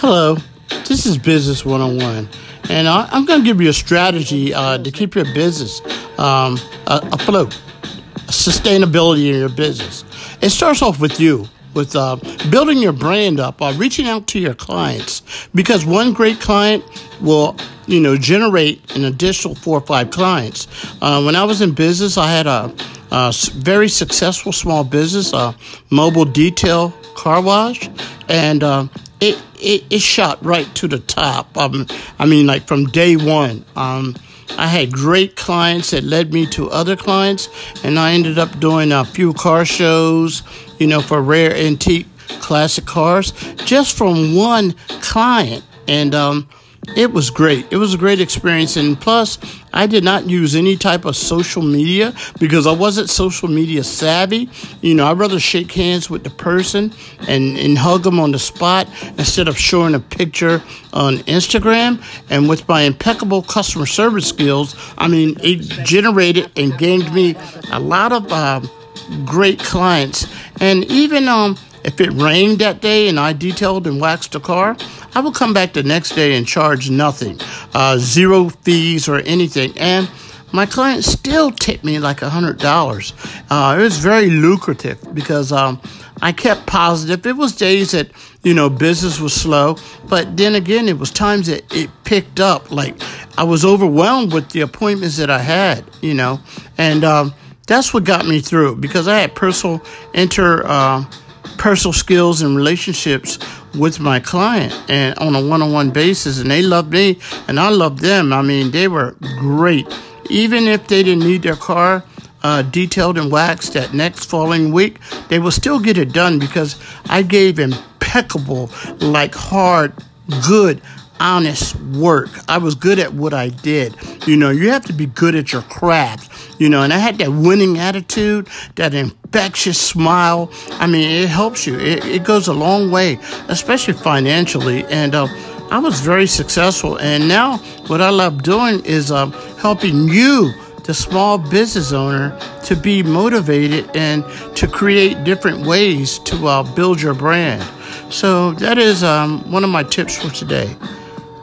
Hello, this is Business 101, and I, am going to give you a strategy uh, to keep your business um, afloat, sustainability in your business. It starts off with you. With uh, building your brand up, uh, reaching out to your clients, because one great client will, you know, generate an additional four or five clients. Uh, when I was in business, I had a, a very successful small business, a mobile detail car wash, and uh, it, it, it shot right to the top. Um, I mean, like from day one. Um, I had great clients that led me to other clients, and I ended up doing a few car shows, you know, for rare antique classic cars, just from one client. And um, it was great. It was a great experience. And plus, I did not use any type of social media because I wasn't social media savvy. You know, I'd rather shake hands with the person and, and hug them on the spot instead of showing a picture on Instagram. And with my impeccable customer service skills, I mean, it generated and gained me a lot of uh, great clients. And even, um, if it rained that day and I detailed and waxed a car, I will come back the next day and charge nothing, uh, zero fees or anything. And my client still tipped me like a hundred dollars. Uh, it was very lucrative because um, I kept positive. It was days that you know business was slow, but then again, it was times that it picked up. Like I was overwhelmed with the appointments that I had, you know, and um, that's what got me through because I had personal inter. Uh, personal skills and relationships with my client and on a one-on-one basis and they loved me and I loved them. I mean, they were great. Even if they didn't need their car uh, detailed and waxed that next following week, they will still get it done because I gave impeccable, like hard, good honest work. I was good at what I did. You know, you have to be good at your craft. You know, and I had that winning attitude, that infectious smile. I mean, it helps you. It, it goes a long way, especially financially. And uh, I was very successful. And now, what I love doing is uh, helping you the small business owner to be motivated and to create different ways to uh, build your brand. So that is um, one of my tips for today.